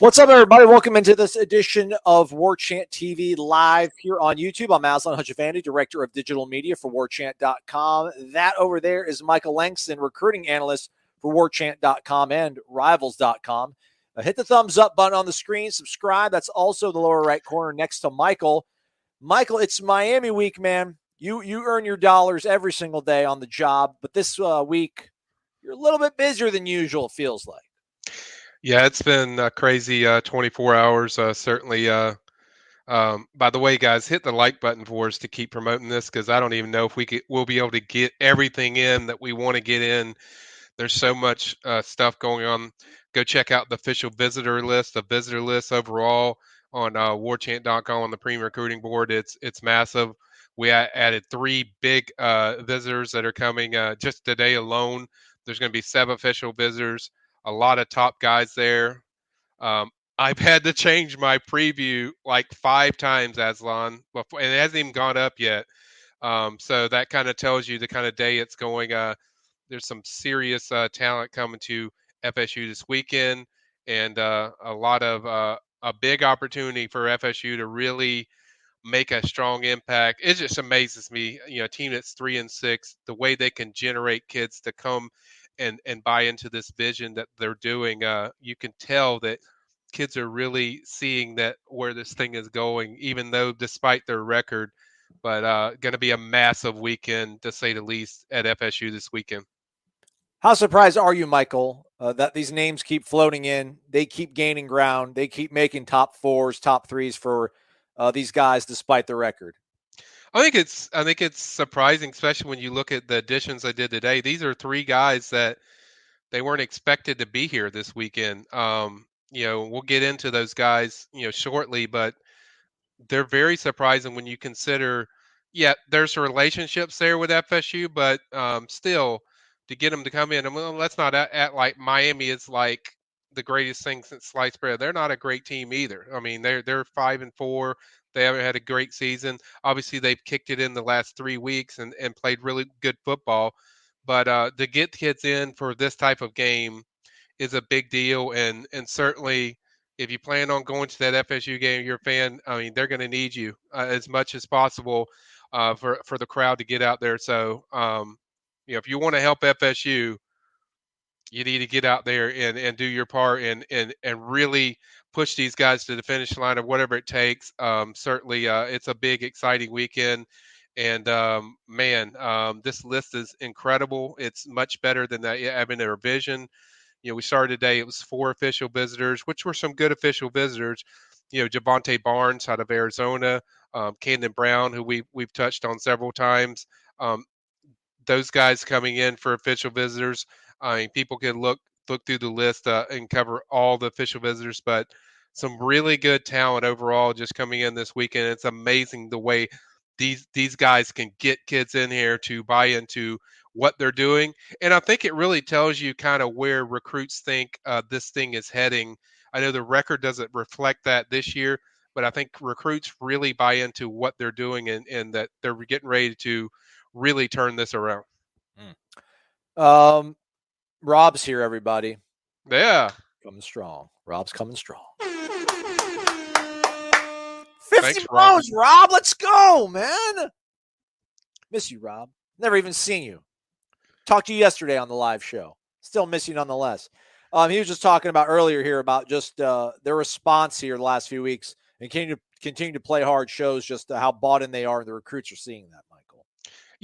What's up, everybody? Welcome into this edition of War Chant TV live here on YouTube. I'm Aslan Hajavandi, Director of Digital Media for WarChant.com. That over there is Michael Langston, recruiting analyst for WarChant.com and Rivals.com. Uh, hit the thumbs up button on the screen, subscribe. That's also the lower right corner next to Michael. Michael, it's Miami week, man. You you earn your dollars every single day on the job, but this uh, week you're a little bit busier than usual. It feels like. Yeah, it's been a crazy uh, 24 hours. Uh, certainly. Uh, um, by the way, guys, hit the like button for us to keep promoting this because I don't even know if we could, we'll be able to get everything in that we want to get in. There's so much uh, stuff going on. Go check out the official visitor list, the visitor list overall on uh, warchant.com on the premium recruiting board. It's it's massive. We added three big uh, visitors that are coming uh, just today alone. There's going to be seven official visitors a lot of top guys there. Um, I've had to change my preview like five times, Aslan, before, and it hasn't even gone up yet. Um, so that kind of tells you the kind of day it's going. Uh, there's some serious uh, talent coming to FSU this weekend, and uh, a lot of uh, a big opportunity for FSU to really make a strong impact. It just amazes me, you know, a team that's three and six, the way they can generate kids to come and and buy into this vision that they're doing uh, you can tell that kids are really seeing that where this thing is going even though despite their record but uh, going to be a massive weekend to say the least at fsu this weekend How surprised are you, Michael, uh, that these names keep floating in? They keep gaining ground. They keep making top fours, top threes for uh, these guys, despite the record. I think it's I think it's surprising, especially when you look at the additions I did today. These are three guys that they weren't expected to be here this weekend. Um, you know, we'll get into those guys, you know, shortly, but they're very surprising when you consider, yeah, there's relationships there with FSU, but um, still, to get them to come in, and well, let's not act, act like Miami is like the greatest thing since sliced bread. They're not a great team either. I mean, they're they're five and four. They haven't had a great season. Obviously, they've kicked it in the last three weeks and, and played really good football. But uh, to get kids in for this type of game is a big deal. And and certainly, if you plan on going to that FSU game, you're a fan. I mean, they're going to need you uh, as much as possible uh, for for the crowd to get out there. So, um, you know, if you want to help FSU, you need to get out there and, and do your part and, and and really push these guys to the finish line of whatever it takes. Um, certainly, uh, it's a big, exciting weekend. And um, man, um, this list is incredible. It's much better than that having a revision. You know, we started today. It was four official visitors, which were some good official visitors. You know, Javante Barnes out of Arizona, um, Camden Brown, who we we've touched on several times. Um, those guys coming in for official visitors. I mean, people can look look through the list uh, and cover all the official visitors, but some really good talent overall just coming in this weekend. It's amazing the way these these guys can get kids in here to buy into what they're doing, and I think it really tells you kind of where recruits think uh, this thing is heading. I know the record doesn't reflect that this year, but I think recruits really buy into what they're doing and, and that they're getting ready to really turn this around. Um, Rob's here, everybody. Yeah. Coming strong. Rob's coming strong. 50 Thanks, Rob. blows, Rob. Let's go, man. Miss you, Rob. Never even seen you. Talked to you yesterday on the live show. Still miss you nonetheless. Um, he was just talking about earlier here about just uh, their response here the last few weeks and continue to continue to play hard shows just how bought in they are and the recruits are seeing that.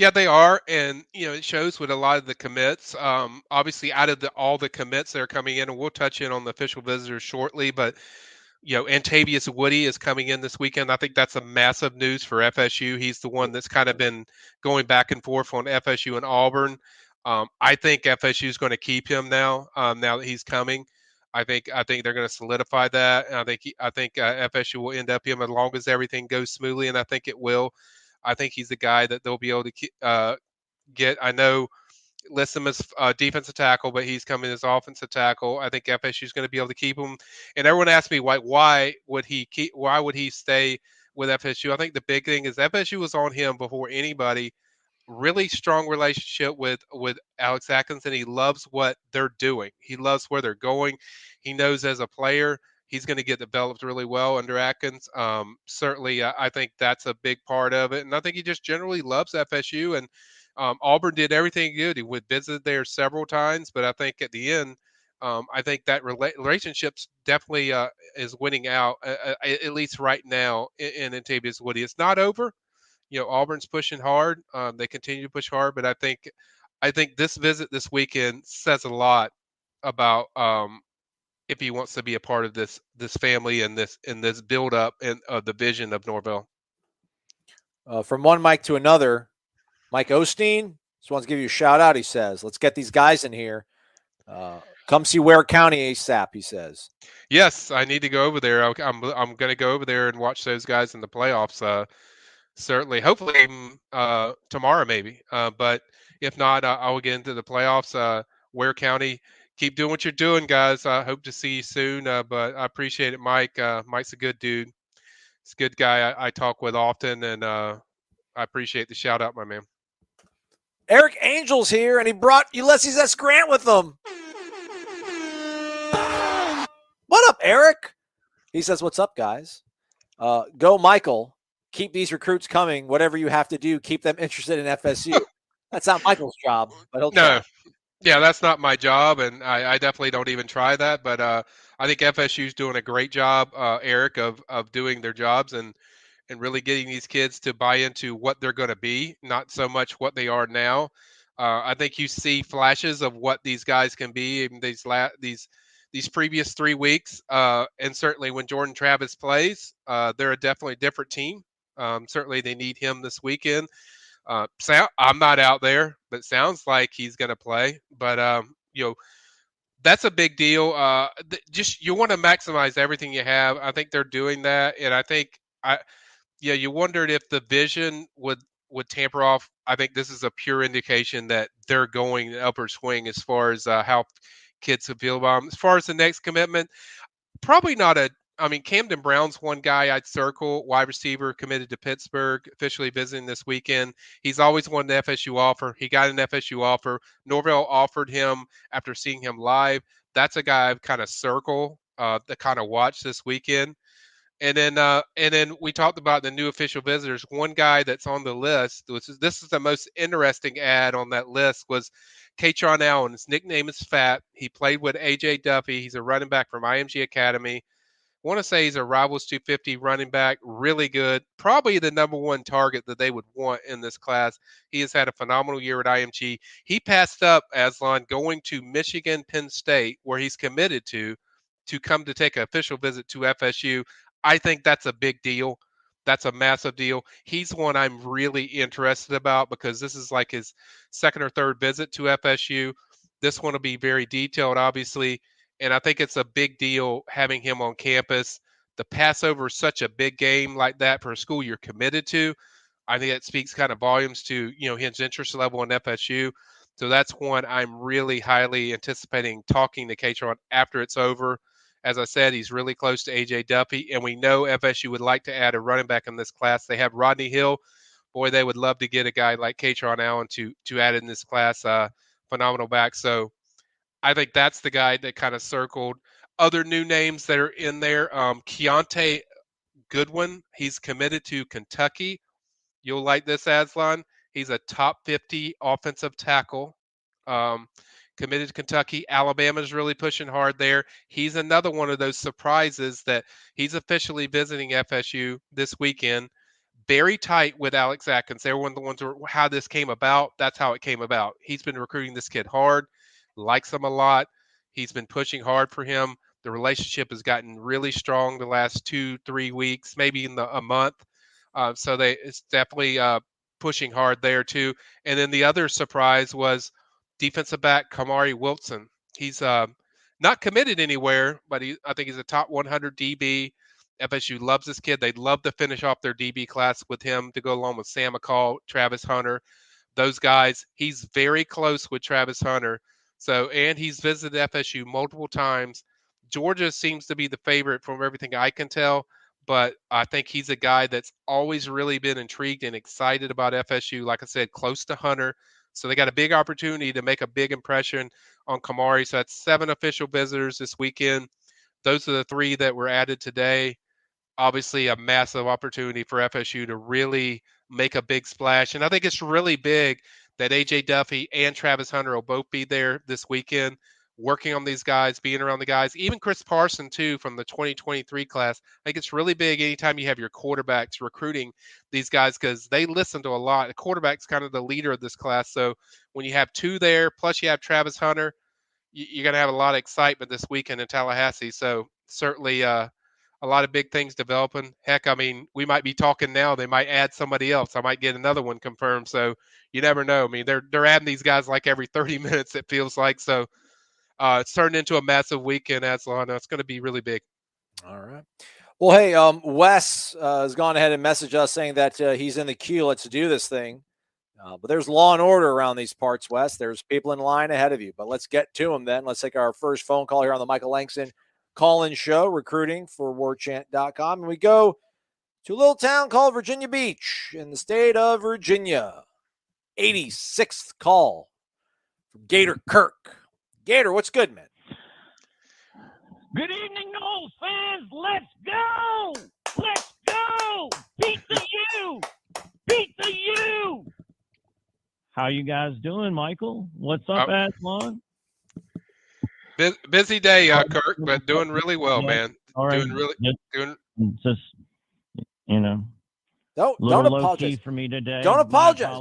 Yeah, they are, and you know it shows with a lot of the commits. Um, obviously, out of the, all the commits that are coming in, and we'll touch in on the official visitors shortly. But you know, Antavius Woody is coming in this weekend. I think that's a massive news for FSU. He's the one that's kind of been going back and forth on FSU and Auburn. Um, I think FSU is going to keep him now. Um, now that he's coming, I think I think they're going to solidify that. And I think I think uh, FSU will end up him as long as everything goes smoothly, and I think it will. I think he's the guy that they'll be able to uh, get. I know list as uh, defensive tackle, but he's coming as offensive tackle. I think FSU is going to be able to keep him. And everyone asked me why why would he keep why would he stay with FSU? I think the big thing is FSU was on him before anybody. Really strong relationship with with Alex Atkins, and he loves what they're doing. He loves where they're going. He knows as a player he's going to get developed really well under Atkins. Um, certainly, uh, I think that's a big part of it, and I think he just generally loves FSU. And um, Auburn did everything good. He would visit there several times, but I think at the end, um, I think that rela- relationships definitely uh, is winning out uh, uh, at least right now in, in Antavius Woody. It's not over. You know, Auburn's pushing hard. Um, they continue to push hard, but I think, I think this visit this weekend says a lot about um, if he wants to be a part of this this family and this and this build up and uh, the vision of Norvell. Uh, from one mic to another, Mike Osteen just wants to give you a shout out. He says, "Let's get these guys in here. Uh, come see Ware County ASAP." He says. Yes, I need to go over there. I'm I'm going to go over there and watch those guys in the playoffs. Uh, certainly, hopefully mm, uh, tomorrow maybe. Uh, but if not, uh, I will get into the playoffs. Uh, Ware County, keep doing what you're doing, guys. I hope to see you soon. Uh, but I appreciate it, Mike. Uh, Mike's a good dude. He's a good guy. I, I talk with often, and uh, I appreciate the shout out, my man. Eric Angel's here, and he brought Ulysses S. Grant with him. What up, Eric? He says, "What's up, guys? Uh, go, Michael. Keep these recruits coming. Whatever you have to do, keep them interested in FSU. That's not Michael's job, but he'll. No, yeah, that's not my job, and I, I definitely don't even try that. But uh, I think FSU's doing a great job, uh, Eric, of of doing their jobs and and really getting these kids to buy into what they're going to be, not so much what they are now. Uh, I think you see flashes of what these guys can be in these la- these these previous three weeks, uh, and certainly when Jordan Travis plays, uh, they're a definitely different team. Um, certainly, they need him this weekend. Uh, I'm not out there, but sounds like he's going to play. But um, you know, that's a big deal. Uh, th- just you want to maximize everything you have. I think they're doing that, and I think I, yeah, you wondered if the vision would would tamper off. I think this is a pure indication that they're going the upper swing as far as uh, how kids feel about. As far as the next commitment, probably not a. I mean, Camden Brown's one guy I'd circle, wide receiver committed to Pittsburgh, officially visiting this weekend. He's always wanted an FSU offer. He got an FSU offer. Norvell offered him after seeing him live. That's a guy I've kind of circle uh, to kind of watch this weekend. And then, uh, and then we talked about the new official visitors. One guy that's on the list, which is this is the most interesting ad on that list, was Kaytron Allen. His nickname is Fat. He played with AJ Duffy. He's a running back from IMG Academy. Want to say he's a Rivals 250 running back, really good. Probably the number one target that they would want in this class. He has had a phenomenal year at IMG. He passed up Aslan going to Michigan Penn State, where he's committed to, to come to take an official visit to FSU. I think that's a big deal. That's a massive deal. He's one I'm really interested about because this is like his second or third visit to FSU. This one will be very detailed, obviously, and I think it's a big deal having him on campus. The Passover is such a big game like that for a school you're committed to. I think that speaks kind of volumes to you know his interest level in FSU. So that's one I'm really highly anticipating talking to Kaytron after it's over. As I said, he's really close to AJ Duffy, and we know FSU would like to add a running back in this class. They have Rodney Hill. Boy, they would love to get a guy like Kaytron Allen to to add in this class. Uh, phenomenal back. So I think that's the guy that kind of circled. Other new names that are in there, um, Kiyaunta Goodwin. He's committed to Kentucky. You'll like this, Aslan. He's a top 50 offensive tackle. Um, committed to Kentucky. Alabama's really pushing hard there. He's another one of those surprises that he's officially visiting FSU this weekend. Very tight with Alex Atkins. They're one of the ones who, how this came about. That's how it came about. He's been recruiting this kid hard, likes him a lot. He's been pushing hard for him. The relationship has gotten really strong the last two, three weeks, maybe in the, a month. Uh, so they it's definitely uh, pushing hard there too. And then the other surprise was defensive back Kamari Wilson. He's uh, not committed anywhere, but he, I think he's a top 100 DB. FSU loves this kid. They'd love to finish off their DB class with him to go along with Sam McCall, Travis Hunter, those guys. He's very close with Travis Hunter. So, and he's visited FSU multiple times. Georgia seems to be the favorite from everything I can tell, but I think he's a guy that's always really been intrigued and excited about FSU. Like I said, close to Hunter. So they got a big opportunity to make a big impression on Kamari. So that's seven official visitors this weekend. Those are the three that were added today. Obviously, a massive opportunity for FSU to really make a big splash. And I think it's really big that AJ Duffy and Travis Hunter will both be there this weekend working on these guys, being around the guys, even Chris Parson too from the 2023 class. I think it's really big anytime you have your quarterbacks recruiting these guys because they listen to a lot. The quarterback's kind of the leader of this class, so when you have two there, plus you have Travis Hunter, you're going to have a lot of excitement this weekend in Tallahassee. So certainly. Uh, a lot of big things developing. Heck, I mean, we might be talking now. They might add somebody else. I might get another one confirmed. So you never know. I mean, they're they're adding these guys like every 30 minutes. It feels like so uh, it's turned into a massive weekend, Aslan. It's going to be really big. All right. Well, hey, um, Wes uh, has gone ahead and messaged us saying that uh, he's in the queue. Let's do this thing. Uh, but there's law and order around these parts, Wes. There's people in line ahead of you. But let's get to them then. Let's take our first phone call here on the Michael Langston call in show, recruiting for warchant.com. And we go to a little town called Virginia Beach in the state of Virginia. 86th call from Gator Kirk. Gator, what's good, man? Good evening, old fans. Let's go. Let's go. Beat the U. Beat the U. How you guys doing, Michael? What's up, uh, Aslan? Busy day, uh, Kirk, but doing really well, man. All right. Doing really just, doing. Just you know. Don't don't apologize for me today. Don't apologize.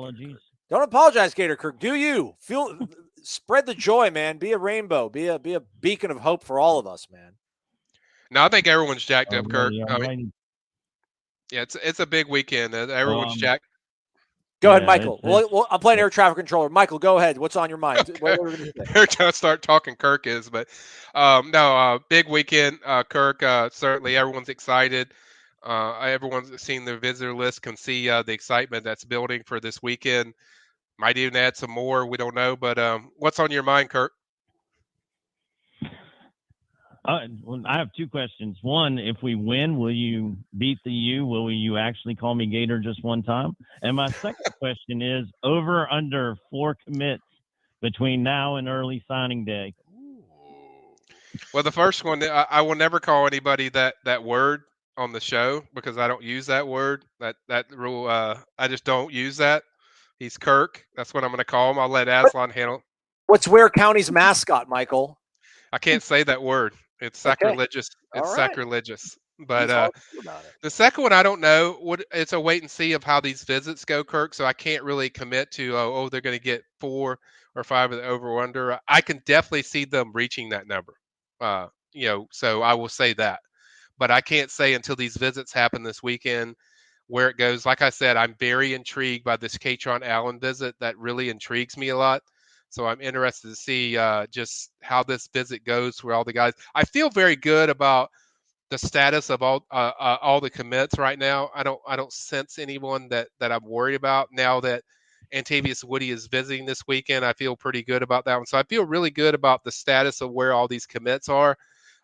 Don't apologize, Gator Kirk. Do you feel? spread the joy, man. Be a rainbow. Be a be a beacon of hope for all of us, man. No, I think everyone's jacked up, Oh, Kirk. yeah, I mean, right. yeah, it's it's a big weekend. Uh, Everyone's Um, jacked. Go ahead, Yeah, Michael. it's- Well, well, I'm playing air traffic controller. Michael, go ahead. What's on your mind? Okay. What, what are we gonna? Every time I start talking, Kirk is, but um, no, uh, big weekend, uh, Kirk. Uh, certainly, everyone's excited. Uh, everyone's seen the visitor list can see uh, the excitement that's building for this weekend. Might even add some more. We don't know, but um, what's on your mind, Kirk? Uh, I have two questions. One, if we win, will you beat the U? Will you actually call me Gator just one time? And my second question is over or under four commits between now and early signing day. Well, the first one, I, I will never call anybody that that word on the show because I don't use that word. That that rule, uh, I just don't use that. He's Kirk. That's what I'm going to call him. I'll let Aslan handle. What's Ware County's mascot, Michael? I can't say that word. It's Okay. sacrilegious. It's All right. sacrilegious. But uh, all cool about it. the second one, I don't know. What it's a wait and see of how these visits go, Kirk. So I can't really commit to oh, oh they're going to get four or five of the over or under. I can definitely see them reaching that number. Uh, you know, so I will say that. But I can't say until these visits happen this weekend where it goes. Like I said, I'm very intrigued by this Kaytron Allen visit. That really intrigues me a lot. So I'm interested to see uh, just how this visit goes for all the guys. I feel very good about the status of all uh, uh, all the commits right now. I don't I don't sense anyone that that I'm worried about now that Antavius Woody is visiting this weekend. I feel pretty good about that one. So I feel really good about the status of where all these commits are.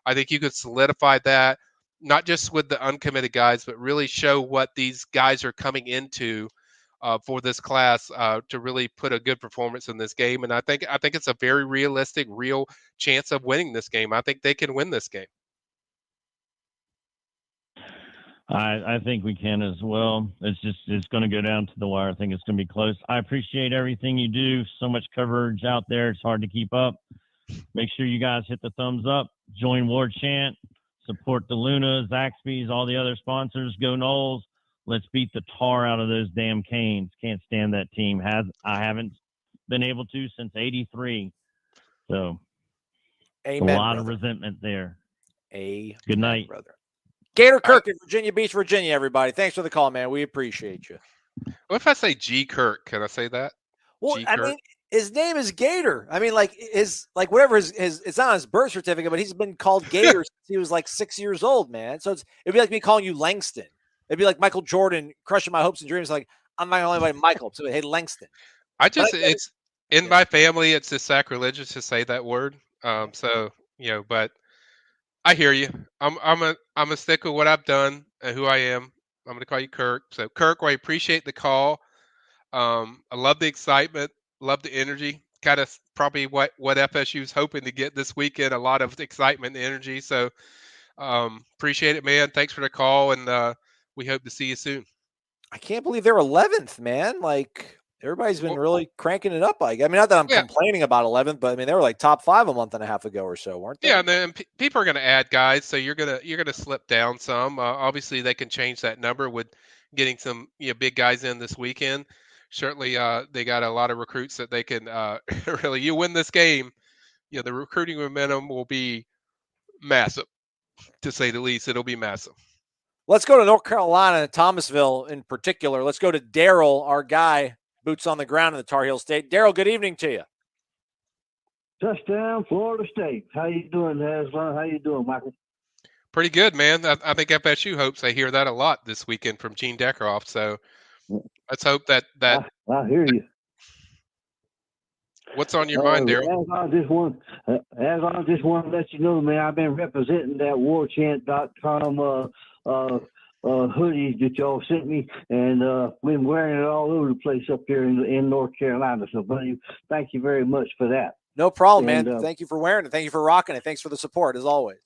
I think you could solidify that not just with the uncommitted guys, but really show what these guys are coming into uh, for this class uh, to really put a good performance in this game. And I think I think it's a very realistic, real chance of winning this game. I think they can win this game. I, I think we can as well. It's just it's going to go down to the wire. I think it's going to be close. I appreciate everything you do. So much coverage out there. It's hard to keep up. Make sure you guys hit the thumbs up. Join War Chant. Support the Luna, Zaxby's, all the other sponsors. Go Noles. Let's beat the tar out of those damn Canes. Can't stand that team. Has I haven't been able to since '83. So Amen. a lot brother. of resentment there. A Good night. brother. Gator Kirk in Virginia Beach, Virginia. Everybody, thanks for the call, man. We appreciate you. What if I say G Kirk? Can I say that? Well, G. I Kirk. mean, his name is Gator. I mean, like his like whatever his, his it's not on his birth certificate, but he's been called Gator since he was like six years old, man. So it's it'd be like me calling you Langston. It'd be like Michael Jordan crushing my hopes and dreams. Like I'm not only like Michael. So hey, Langston. I just I it's in Yeah. my family. It's just sacrilegious to say that word. Um, so you know, but I hear you. I'm I'm a I'm a stick with what I've done and who I am. I'm gonna call you Kirk. So Kirk, I appreciate the call. Um, I love the excitement, love the energy. Kind of probably what what FSU's hoping to get this weekend. A lot of excitement and energy. So um, appreciate it, man. Thanks for the call, and uh, we hope to see you soon. I can't believe they're 11th, man. Like everybody's been really cranking it up. Like I mean, not that I'm Yeah. complaining about 11th, but I mean they were like top five a month and a half ago or so, weren't they? Yeah, and then pe- people are going to add guys, so you're gonna you're gonna slip down some. Uh, obviously, they can change that number with getting some you know big guys in this weekend. Certainly, uh, they got a lot of recruits that they can uh, really. You win this game, you know the recruiting momentum will be massive, to say the least. It'll be massive. Let's go to North Carolina, Thomasville in particular. Let's go to Daryl, our guy, boots on the ground in the Tar Heel State. Daryl, good evening to you. Touchdown, Florida State. How you doing, Aslan? How you doing, Michael? Pretty good, man. I, I think FSU hopes they hear that a lot this weekend from Gene Deckerhoff. So let's hope that that I, I hear you. what's on your mind, Uh, Daryl. As I just want, uh, as I just want to let you know, man, I've been representing that warchant.com uh, uh, uh, hoodie that y'all sent me, and uh, been wearing it all over the place up here in, in North Carolina. So, buddy, thank you very much for that. No problem, man. Uh, Thank you for wearing it. Thank you for rocking it. Thanks for the support, as always.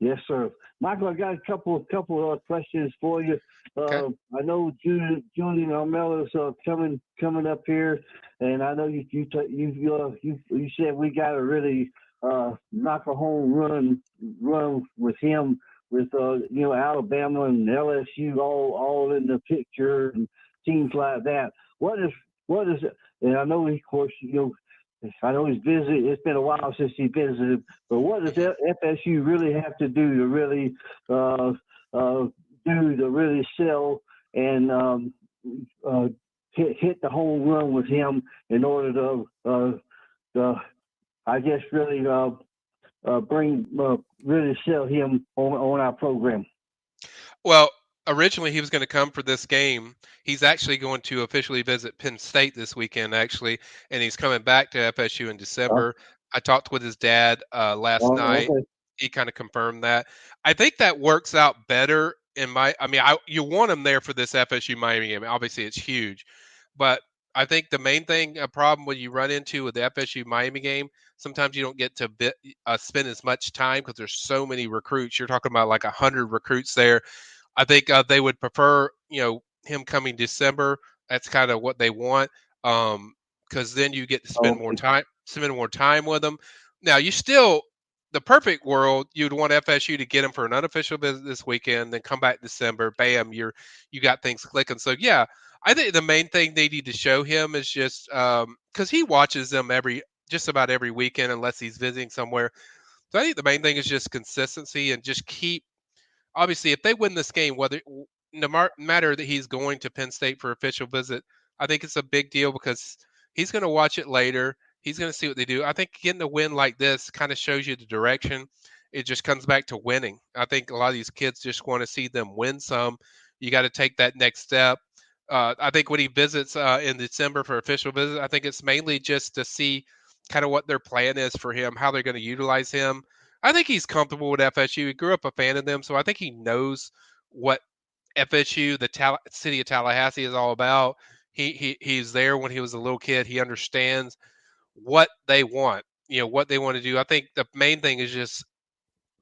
Yes, sir. Michael, I got a couple couple of questions for you. Uh, Okay. I know Julian Julian Armella's uh, coming coming up here, and I know you you t- you, uh, you you said we got to really uh, knock a home run run with him with uh, you know Alabama and LSU all all in the picture and teams like that. What is what is it? And I know, of course, you know. I know he's busy. It's been a while since he visited, but what does FSU really have to do to really uh, uh, do to really sell and um, uh, hit, hit the home run with him in order to, uh, uh, I guess, really uh, bring uh, really sell him on on our program. Well, originally he was going to come for this game. He's actually going to officially visit Penn State this weekend, actually, and he's coming back to FSU in December. I talked with his dad uh, last Oh, night. okay. He kind of confirmed that. I think that works out better in my. I mean, I you want him there for this FSU Miami game. Obviously, it's huge, but I think the main thing, a problem when you run into with the FSU Miami game, sometimes you don't get to bit, uh, spend as much time because there's so many recruits. You're talking about like a hundred recruits there. I think uh, they would prefer, you know, him coming December. That's kind of what they want, because then you get to spend more time, spend more time with them. Now you still, the perfect world, you'd want FSU to get him for an unofficial visit this weekend, then come back December. Bam, you're you got things clicking. So yeah, I think the main thing they need to show him is just because he watches them every just about every weekend unless he's visiting somewhere. So I think the main thing is just consistency and just keep. Obviously, if they win this game, whether no matter that he's going to Penn State for official visit, I think it's a big deal because he's going to watch it later. He's going to see what they do. I think getting a win like this kind of shows you the direction. It just comes back to winning. I think a lot of these kids just want to see them win some. You got to take that next step. Uh, I think when he visits uh, in December for official visit, I think it's mainly just to see kind of what their plan is for him, how they're going to utilize him. I think he's comfortable with FSU. He grew up a fan of them, so I think he knows what FSU, the Tal- city of Tallahassee, is all about. He he he's there when he was a little kid. He understands what they want. You know what they want to do. I think the main thing is just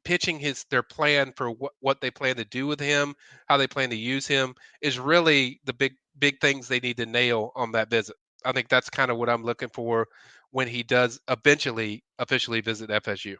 pitching his their plan for what, what they plan to do with him, how they plan to use him is really the big big things they need to nail on that visit. I think that's kind of what I'm looking for when he does eventually officially visit FSU.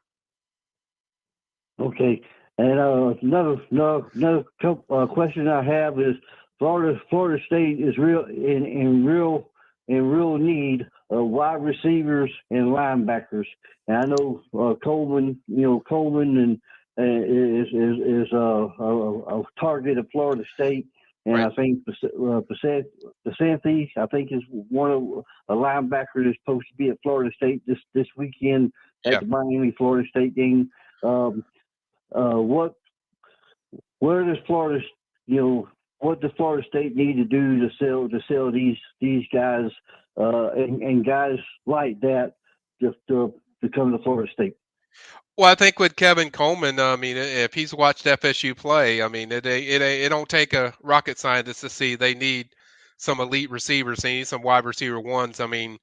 Okay, and uh, another another, another uh, question I have is Florida Florida State is real in, in real in real need of wide receivers and linebackers. And I know uh, Coleman, you know Coleman and uh, is is is uh, a, a, target of Florida State. And right. I think uh, I think, is one of a linebacker that's supposed to be at Florida State this this weekend at yeah. the Miami Florida State game. Um, uh, what where does Florida, you know, what does Florida State need to do to sell to sell these these guys uh, and, and guys like that just to, to come to Florida State? Well, I think with Kevin Coleman, I mean, if he's watched FSU play, I mean, it it it don't take a rocket scientist to see they need some elite receivers. They need some wide receiver ones. I mean,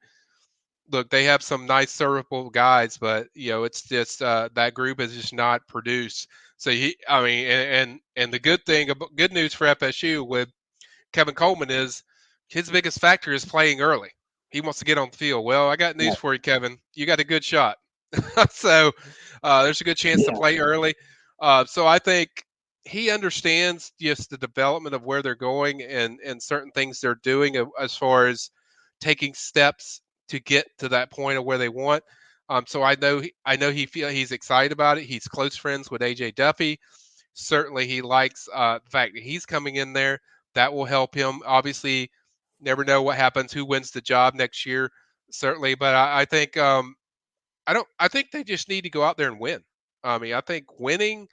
look, they have some nice serviceable guys, but you know, it's just uh, that group is just not produced. So he, I mean, and and, and the good thing, good news for FSU with Kevin Coleman is his biggest factor is playing early. He wants to get on the field. Well, I got news yeah. for you, Kevin. You got a good shot. so uh, there's a good chance yeah. to play early. Uh, so I think he understands just the development of where they're going and and certain things they're doing as far as taking steps to get to that point of where they want. Um, so I know I know he feel he's excited about it. He's close friends with AJ Duffy. Certainly, he likes uh, the fact that he's coming in there. That will help him. Obviously, never know what happens, who wins the job next year. Certainly, but I, I think um, I don't. I think they just need to go out there and win. I mean, I think winning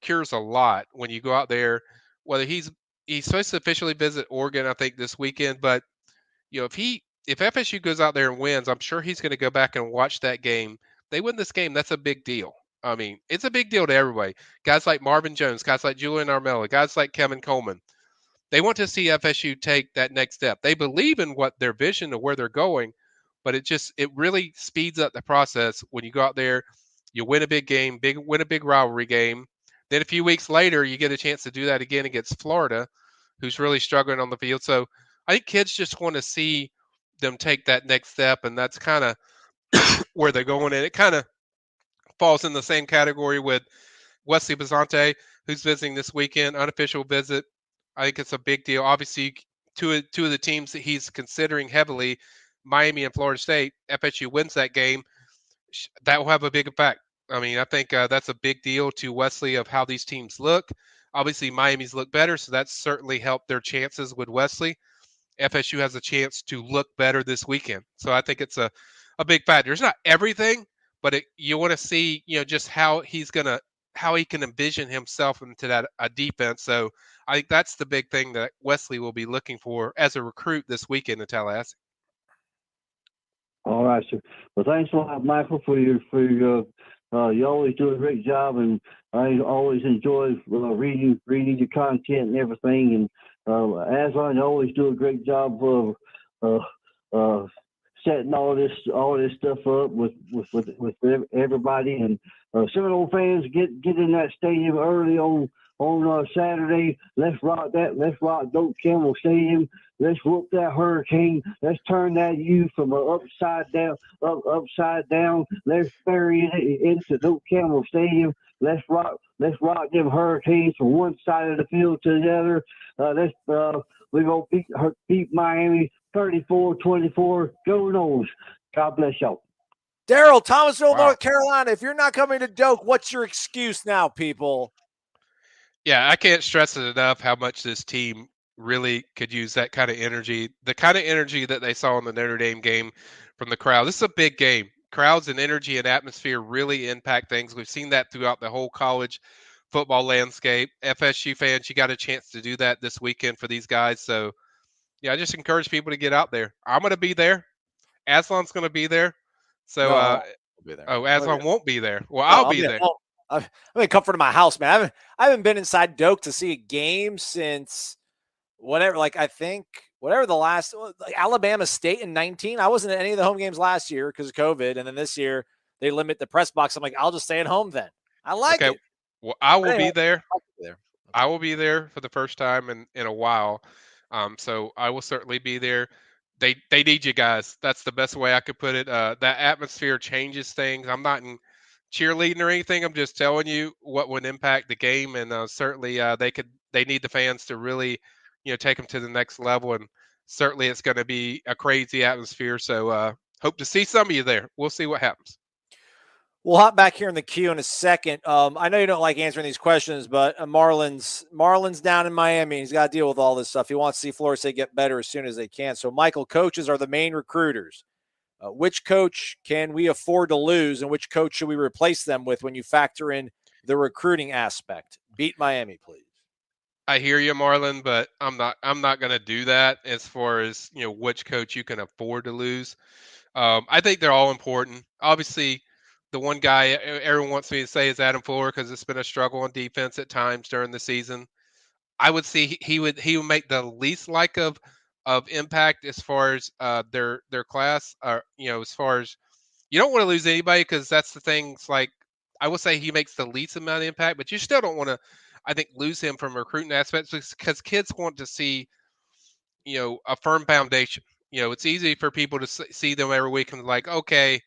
cures a lot when you go out there. Whether he's he's supposed to officially visit Oregon, I think this weekend, but you know if he if FSU goes out there and wins, I'm sure he's going to go back and watch that game. They win this game, that's a big deal. I mean, it's a big deal to everybody. Guys like Marvin Jones, guys like Julian Armella, guys like Kevin Coleman. They want to see FSU take that next step. They believe in what their vision of where they're going, but it just it really speeds up the process when you go out there, you win a big game, big win a big rivalry game. Then a few weeks later, you get a chance to do that again against Florida, who's really struggling on the field. So I think kids just want to see them take that next step, and that's kind of where they're going. And it kind of falls in the same category with Wesley Bissainthe, who's visiting this weekend, unofficial visit. I think it's a big deal. Obviously, two of, two of the teams that he's considering heavily, Miami and Florida State. FSU wins that game, that will have a big effect. I mean, I think uh, that's a big deal to Wesley of how these teams look. Obviously, Miami's look better, so that's certainly helped their chances with Wesley. FSU has a chance to look better this weekend. So I think it's a, a big factor. It's not everything, but it, you want to see, you know, just how he's to, how he can envision himself into that a defense. So I think that's the big thing that Wesley will be looking for as a recruit this weekend in Tallahassee. All right, sir. Well, thanks a lot, Michael, for your for your. Uh, you always do a great job, and I always enjoy uh, reading reading your content and everything. And uh, Aslan always do a great job of uh, uh, setting all this all this stuff up with with with, with everybody and uh, Seminole fans get get in that stadium early on on uh, Saturday. Let's rock that. Let's rock Doak Campbell Stadium. Let's whoop that hurricane. Let's turn that U from a upside down up upside down. Let's bury it into Doak Campbell Stadium. Let's rock. Let's rock them hurricanes from one side of the field to the other. Uh, let's uh, we're gonna beat beat Miami 34-24. Go Noles. God bless y'all. Daryl, Thomasville, wow. North Carolina. If you're not coming to Doak, what's your excuse now, people? Yeah, I can't stress it enough how much this team really could use that kind of energy, the kind of energy that they saw in the Notre Dame game from the crowd. This is a big game crowds and energy and atmosphere really impact things. We've seen that throughout the whole college football landscape. FSU fans, you got a chance to do that this weekend for these guys. So, yeah, I just encourage people to get out there. I'm going to be there. Aslan's going to be there. So, no, uh, be there. oh, Aslan oh, yeah. won't be there. Well, I'll, I'll be, be there. I'll, I'm, I'm in comfort of my house, man. I haven't, I haven't been inside Doak to see a game since whatever. Like I think whatever the last like Alabama State in 19. I wasn't at any of the home games last year because of COVID, and then this year they limit the press box. I'm like, I'll just stay at home then. I like Okay, it. Well, I will Anyway, be there. There. I will be there for the first time in, in a while. Um, so I will certainly be there. They they need you guys. That's the best way I could put it. Uh, that atmosphere changes things. I'm not in cheerleading or anything. I'm just telling you what would impact the game, and uh, certainly uh, they could. They need the fans to really, you know, take them to the next level. And certainly it's going to be a crazy atmosphere. So uh, hope to see some of you there. We'll see what happens. We'll hop back here in the queue in a second. Um, I know you don't like answering these questions, but uh, Marlins, Marlins down in Miami. He's got to deal with all this stuff. He wants to see Florida State get better as soon as they can. So, Michael, coaches are the main recruiters. Uh, which coach can we afford to lose, and which coach should we replace them with when you factor in the recruiting aspect? Beat Miami, please. I hear you, Marlon, but I'm not. I'm not going to do that as far as you know which coach you can afford to lose. Um, I think they're all important. Obviously, the one guy everyone wants me to say is Adam Fuller because it's been a struggle on defense at times during the season. I would see he would he would make the least like of of impact as far as uh, their their class. Or you know, as far as you don't want to lose anybody because that's the things like I will say he makes the least amount of impact, but you still don't want to. I think lose him from recruiting aspects because kids want to see, you know, a firm foundation. You know, it's easy for people to see them every week and like, okay,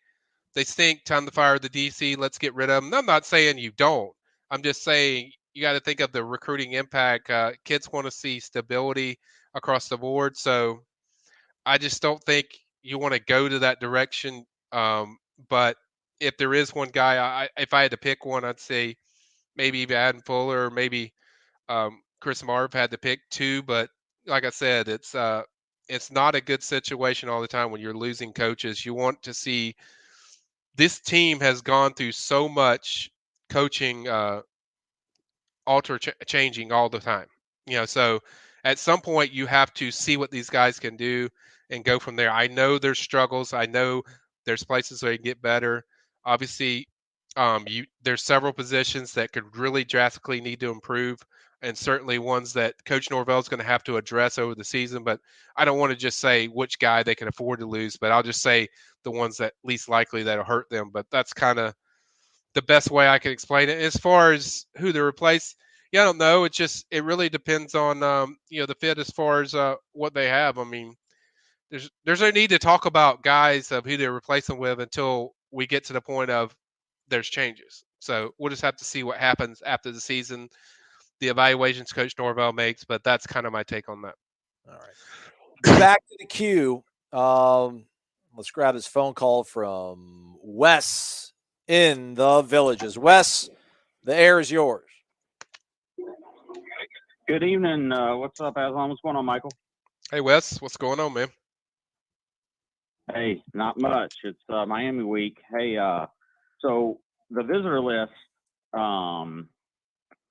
they stink. Time to fire the DC. Let's get rid of them. I'm not saying you don't. I'm just saying you got to think of the recruiting impact. Uh, kids want to see stability across the board. So I just don't think you want to go to that direction. Um, but if there is one guy, I, if I had to pick one, I'd say maybe Adam Fuller or maybe um, Chris Marve had to pick two. But like I said, it's uh, it's not a good situation all the time when you're losing coaches. You want to see this team has gone through so much coaching uh, alter ch- changing all the time. You know, so at some point you have to see what these guys can do and go from there. I know there's struggles. I know there's places where you can get better. Obviously, um, you there's several positions that could really drastically need to improve, and certainly ones that Coach Norvell is going to have to address over the season. But I don't want to just say which guy they can afford to lose, but I'll just say the ones that least likely that'll hurt them. But that's kind of the best way I can explain it. As far as who to replace, yeah, I don't know. It just it really depends on um, you know the fit as far as uh, what they have. I mean, there's there's no need to talk about guys of who they're replacing with until we get to the point of there's changes. So we'll just have to see what happens after the season, the evaluations Coach Norvell makes. But that's kind of my take on that. All right. Back to the queue. Um, let's grab this phone call from Wes in the villages. Wes, the air is yours. Good evening. Uh, what's up, Aslan? What's going on, Michael? Hey Wes, what's going on, man? Hey, not much. It's uh, Miami week. Hey, uh, so the visitor list um,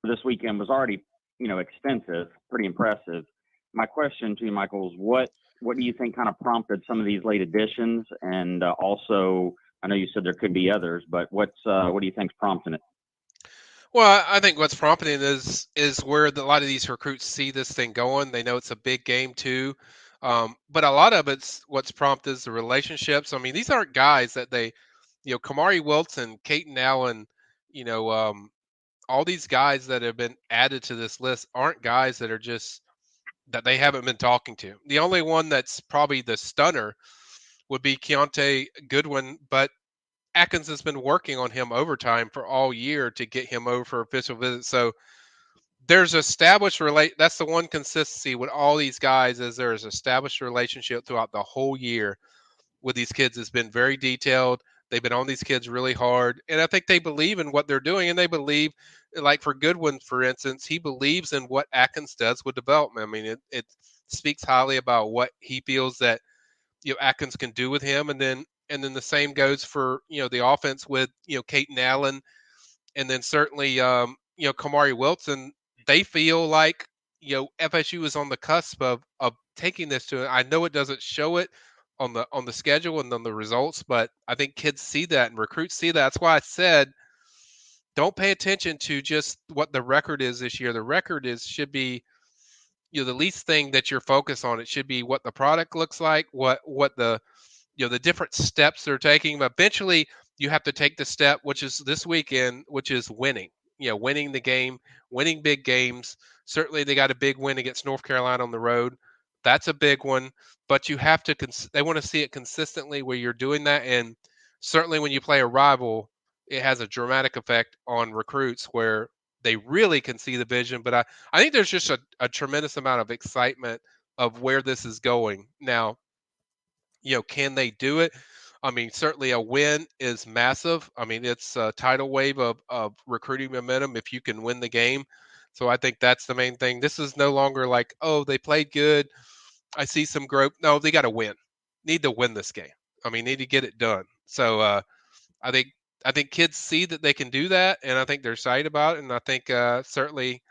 this weekend was already, you know, extensive, pretty impressive. My question to you, Michael, is what what do you think kind of prompted some of these late additions, and uh, also, I know you said there could be others, but what's uh, what do you think's prompting it? Well, I think what's prompting is is where the, a lot of these recruits see this thing going. They know it's a big game too, um, but a lot of it's what's prompted is the relationships. I mean, these aren't guys that they, you know, Kamari Wilson, Kaytron Allen, you know, um, all these guys that have been added to this list aren't guys that are just that they haven't been talking to. The only one that's probably the stunner would be Kiyaunta Goodwin, but Atkins has been working on him overtime for all year to get him over for official visits. So there's established relate. That's the one consistency with all these guys is there is established relationship throughout the whole year with these kids. It's been very detailed. They've been on these kids really hard, and I think they believe in what they're doing, and they believe, like for Goodwin, for instance, he believes in what Atkins does with development. I mean, it, it speaks highly about what he feels that you know Atkins can do with him, and then and then the same goes for you know the offense with you know Kaytron Allen, and then certainly um, you know Kamari Wilson. They feel like you know FSU is on the cusp of of taking this to. I know it doesn't show it on the on the schedule and on the results, but I think kids see that and recruits see that. That's why I said don't pay attention to just what the record is this year. The record is should be you know the least thing that you're focused on. It should be what the product looks like, what what the you know the different steps they're taking. But eventually, you have to take the step, which is this weekend, which is winning. You know, winning the game, winning big games. Certainly, they got a big win against North Carolina on the road. That's a big one. But you have to. Cons- they want to see it consistently where you're doing that, and certainly when you play a rival, it has a dramatic effect on recruits where they really can see the vision. But I, I think there's just a, a tremendous amount of excitement of where this is going. Now, you know, can they do it? I mean, certainly a win is massive. I mean, it's a tidal wave of, of recruiting momentum if you can win the game. So I think that's the main thing. This is no longer like, oh, they played good. I see some growth. No, they got to win. Need to win this game. I mean, need to get it done. So uh, I think I think kids see that they can do that, and I think they're excited about it. And I think uh, certainly,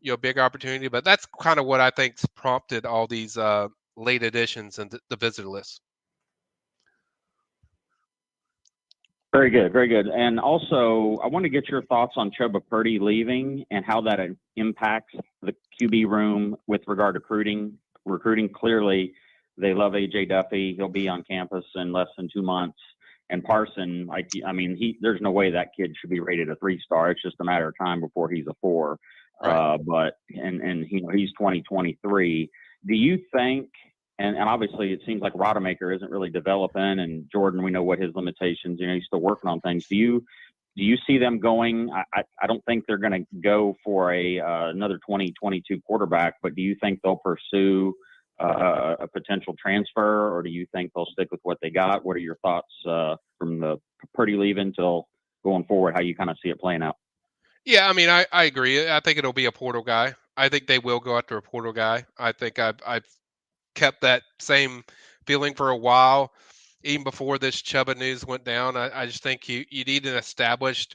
you know, big opportunity. But that's kind of what I think's prompted all these uh, late additions and the visitor list. Very good, very good. And also, I want to get your thoughts on Chubba Purdy leaving and how that impacts the QB room with regard to recruiting. Recruiting clearly, they love AJ Duffy. He'll be on campus in less than two months. And Parson, like I mean, he there's no way that kid should be rated a three star. It's just a matter of time before he's a four. Right. Uh, but and and you know he's 2023. Do you think? And, and obviously, it seems like Rodemaker isn't really developing, and Jordan, we know what his limitations. You know, he's still working on things. Do you do you see them going? I, I don't think they're going to go for a uh, another 2022 quarterback, but do you think they'll pursue uh, a potential transfer, or do you think they'll stick with what they got? What are your thoughts uh, from the Purdy leave until going forward? How you kind of see it playing out? Yeah, I mean, I, I agree. I think it'll be a portal guy. I think they will go after a portal guy. I think I've I've kept that same feeling for a while, even before this Chubba news went down. I, I just think you you need an established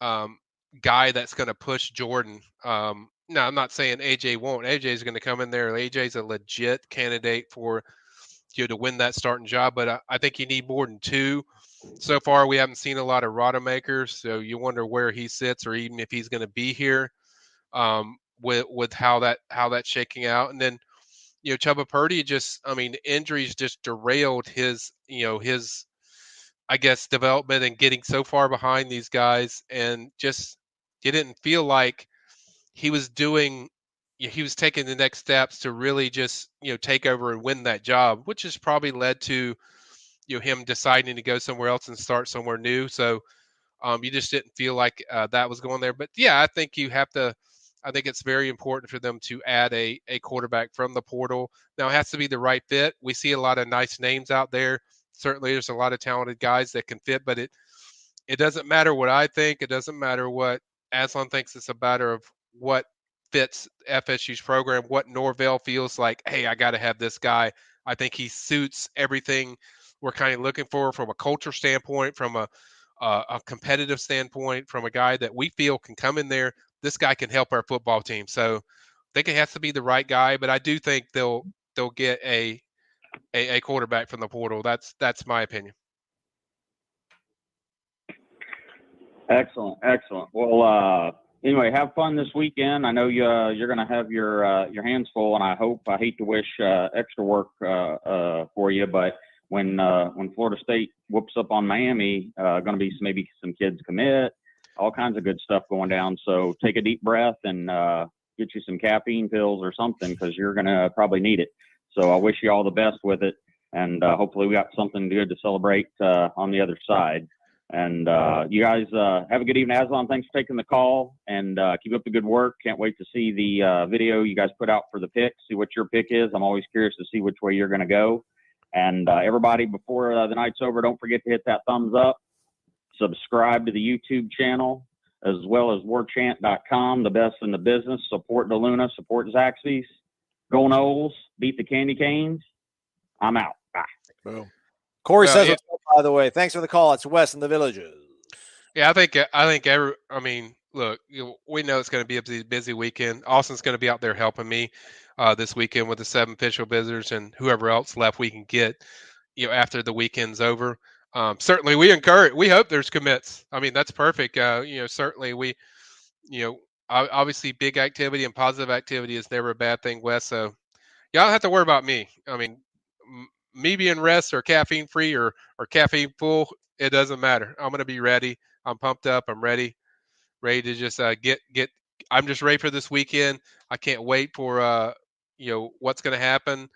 um, guy that's going to push Jordan. Um, no, I'm not saying AJ won't. AJ is going to come in there. AJ's a legit candidate for you know, to win that starting job, but I, I, think you need more than two. So far, we haven't seen a lot of Rodemakers, so you wonder where he sits, or even if he's going to be here um, with with how that how that's shaking out. And then, you know, Chubba Purdy just, I mean, injuries just derailed his, you know, his, I guess, development and getting so far behind these guys, and just he didn't feel like he was doing he was taking the next steps to really just you know take over and win that job which has probably led to you know him deciding to go somewhere else and start somewhere new so um, you just didn't feel like uh, that was going there but yeah i think you have to i think it's very important for them to add a, a quarterback from the portal now it has to be the right fit we see a lot of nice names out there certainly there's a lot of talented guys that can fit but it it doesn't matter what i think it doesn't matter what aslan thinks it's a matter of what fits FSU's program, what Norvell feels like, hey, I got to have this guy. I think he suits everything we're kind of looking for from a culture standpoint, from a, a, a competitive standpoint, from a guy that we feel can come in there. This guy can help our football team. So I think it has to be the right guy, but I do think they'll they'll get a a, a quarterback from the portal. That's that's my opinion. Excellent, excellent. Well, uh, anyway, have fun this weekend. I know you uh, you're going to have your uh, your hands full, and I hope I hate to wish uh, extra work uh, uh, for you, but when when Florida State whoops up on Miami, going to be some, maybe some kids commit, all kinds of good stuff going down. So take a deep breath and uh, get you some caffeine pills or something because you're going to probably need it. So I wish you all the best with it, and uh, hopefully we got something good to celebrate uh, on the other side. And uh, you guys uh, have a good evening, Aslan. Thanks for taking the call and uh, keep up the good work. Can't wait to see the video you guys put out for the pick, see what your pick is. I'm always curious to see which way you're going to go. And everybody, before the night's over, don't forget to hit that thumbs up, subscribe to the YouTube channel, as well as warchant.com, the best in the business. Support DeLuna, support Zaxby's. Go Noles, beat the Candy Canes. I'm out. Bye. Boom. Corey uh, says, yeah. by the way, thanks for the call. It's Wes in the Villages. Yeah, I think I think every. I mean, look, you know, we know it's going to be a busy, busy weekend. Austin's going to be out there helping me uh, this weekend with the seven official visitors and whoever else left we can get. You know, after the weekend's over, um, certainly we encourage. We hope there's commits. I mean, that's perfect. Uh, you know, certainly we, you know, obviously big activity and positive activity is never a bad thing, Wes. So y'all don't have to worry about me. I mean, m- me being rest or caffeine free or or caffeine full, it doesn't matter. I'm gonna be ready. I'm pumped up. I'm ready, ready to just uh, get get. I'm just ready for this weekend. I can't wait for uh, you know what's to happen.